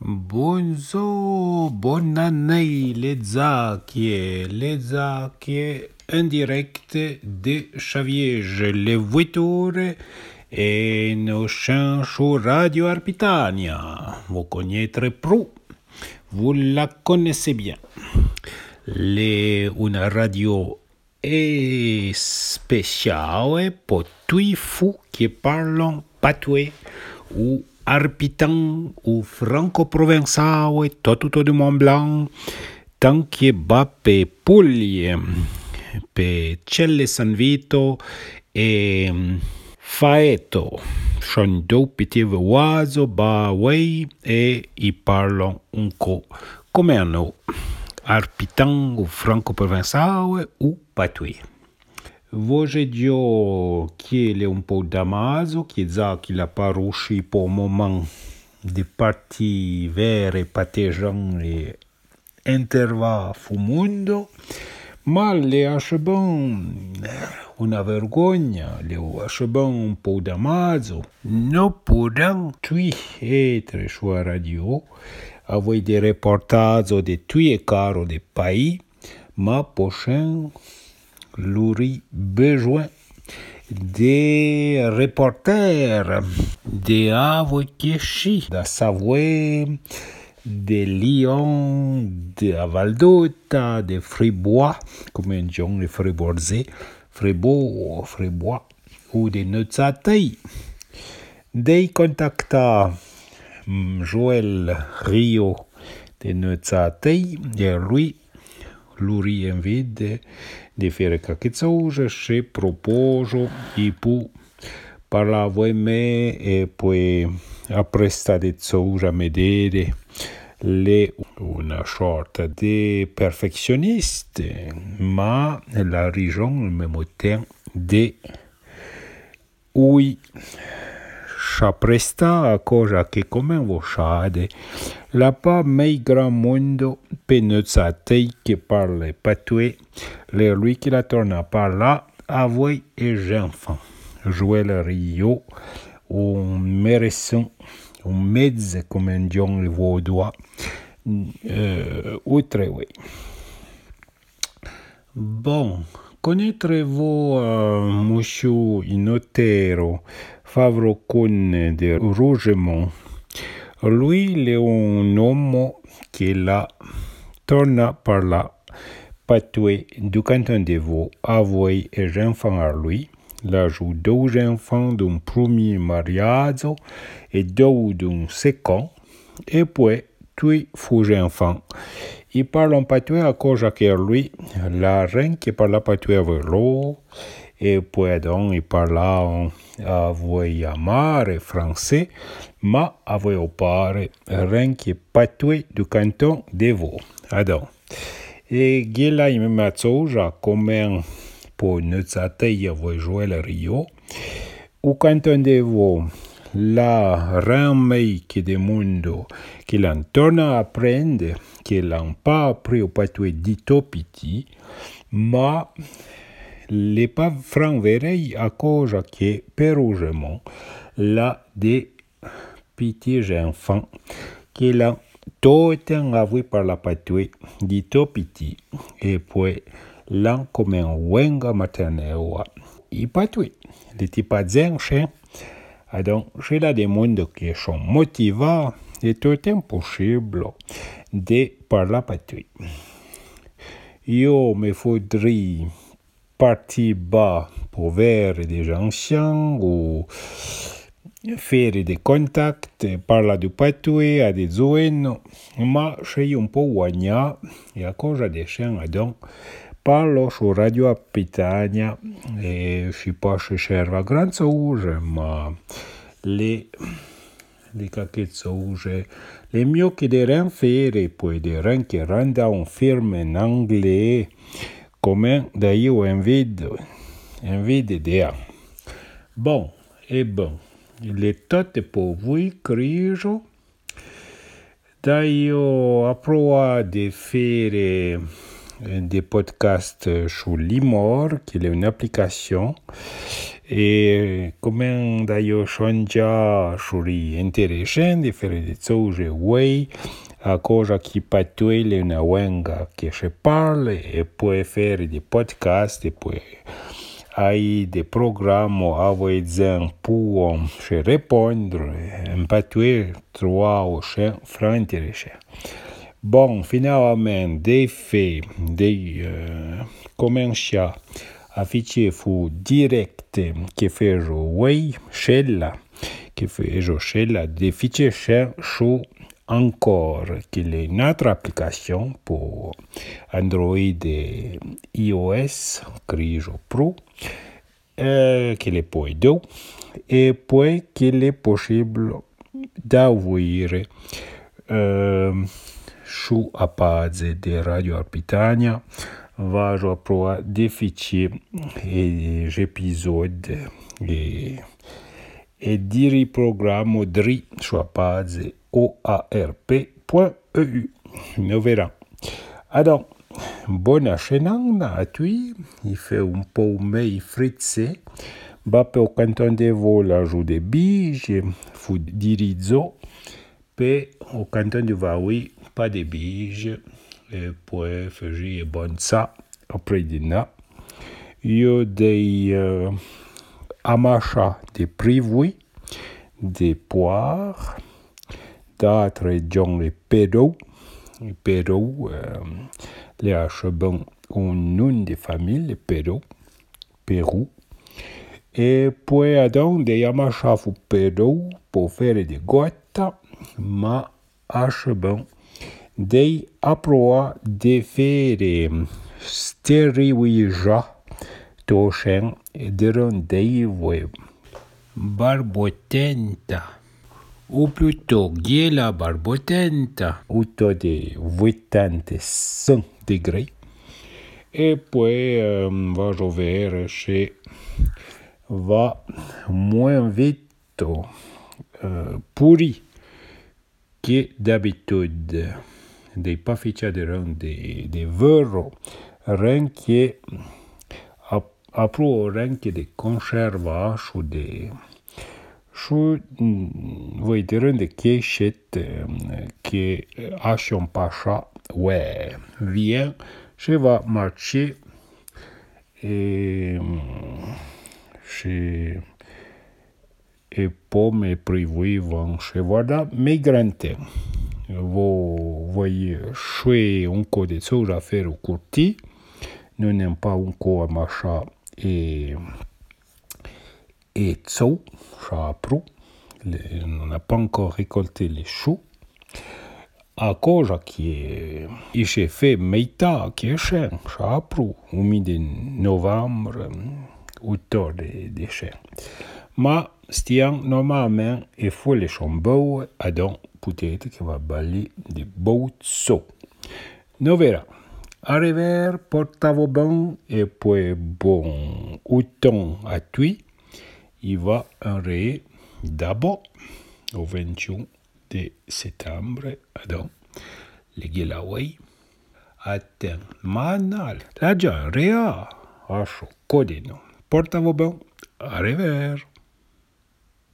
Bonzo, bonne année les acquiers, les acquiers indirect de Xavier les voitures et nos sur Radio Arpitania. Vous connaîtrez Pro, vous la connaissez bien. Les, une radio spéciale pour tous fous qui parlent patois ou arpitan ou franco-provençal, tout de Mont Blanc, tant que bat pe Puglia, pe Celle San Vito e Faeto. Sono due petits oiseaux ba way e i parlent un co come hanno arpitan ou franco-provençal ou patois. Vožeđo kje un po damaso, kje zaki la paruši po moment de parti vere patejan e interva fu mondo, ma le asceban una vergogna, le asceban un po damaso, no podan tui essere sua radio, avoi de reportazo de tui e caro de pai, ma pochen l'aurait besoin des reporters de Avokeshi, de Savoie, de Lyon, de Valdota, de Fribois, comme on dit les Fribourgais, Fribourg, Fribois, ou de Nutsatei. Dei contacta Joël Rio de Nutsatei, et lui, lui invite de faire quelque chose, je propose, et pour parla voi me e poi appresta de choses a vedere le una sorta de perfectionniste, ma la ragion al même temps de oui s'appresta a cosa che come vosciade la pa mei gran mondo penuzza tei che parle patois le lui qui la torna par là a voi e enfants Joël Rio un méresson un mezze come un dion le vaudois euh, outre oui bon connaîtrez-vous euh, monsieur Inotero Favre con de Rougemont lui il est un homme qui la torna par là patois du canton de Vaud. Avoué et enfants à lui la joue deux enfants d'un premier mariage et deux d'un second. Et puis tous fous enfants. Ils parlent patois à cause que lui la reine qui parle patois avec l'eau et puis donc ils parlent avoué à mare français ma avoué au pare reine qui patois du canton de Vaud adon. E gela i me matsoja come po nutsatei avoué Joël Rio. O canton de Vaud la reine qui de mundo qui l'en torna a apprendre qui l'en pas appris au patois dito piti ma le pas franc verei a cosa che perugement la de petits enfants qui l'en tout avoué par la patois dito piti et puis l'en comme un wenga maternelle i patois les tipas chien. Donc j'ai là des mondes qui sont motivés et tout impossible de parler patois Io me faudrait partir bas pour voir des anciens ou faire des contacts, parler du patois à des zones, ma j'ai un peu guagna e a cosa des chiens donc parlo su Radio Apitania e si posso serva gran sauge, ma le le caquet sauge le mio che de rien faire poi de rien che renda un film en anglais come da io invide invide de bon e bon le tot pour vous crijo da io approva de faire des podcasts sur Limor, qui est une application. E come da io shonja shuri interessante fere de tsoje way a cosa che patuele una wenga che se parle e poi faire des podcasts e poi hai des programmes avec pour se répondre un patué trois ou franc intéressant. Bon, finalement, des faits, des euh, commencer afficher fu direct che fejo way scella che fejo scella de fichier su encore qu'il est une autre application pour Android et iOS, Crijo Pro, euh, qu'il est pour deux, et puis qu'il est possible d'avoir euh, a base de Radio Arpitania vajo proa des fichiers et des épisodes et, et diri programme dri oarp.eu. Nous verrons. Alors, bonne chaîne à tui. Il fait un peu mais fritzé. Pe au canton de vol ajout de bige, fu dirizo. Pe au canton de Vaoui, pas de bige. E poi faire bon ça après dîner. Io dei uh, amacha de privui, de poires, d'autres John le Pérou. Pérou, euh, les achebons un nom de famille, le Pérou. Pérou. Et puis, donc, des amacha fu Pérou pour faire des gouttes, ma achebons dei aproa de faire steriwija toshen deron dei web. Barbotenta. Ou plutôt Giela Barbotenta, autour de 85 degrés. Et puis, euh, va jouer chez va moins vite euh, pourri que d'habitude. Des pas fichas de rang de, de que apro de conservage ou de Şu voi de cachette que Hachon Pacha, ouais, vient, je vais marcher et chez et pour me prévoir vont chez voilà mes grands Vous voyez, je encore des choses à faire au courti. Nous n'aimons pas encore marcher et et tso, chapro. On n'a pas encore récolté les choux. A cosa qui est, il s'est fait meita qui est cher, chapro, au milieu de novembre, autour des de chers. Ma stian normalement il faut les chambeaux à donc peut-être qu'il va balayer des beaux sauts. Nous verrons. Arriver, portavo bon et puis bon autant à tui il va enrayer d'abord au 21 de septembre donc le Gilaway atteint manal la già rea asho codino portavo bon arriver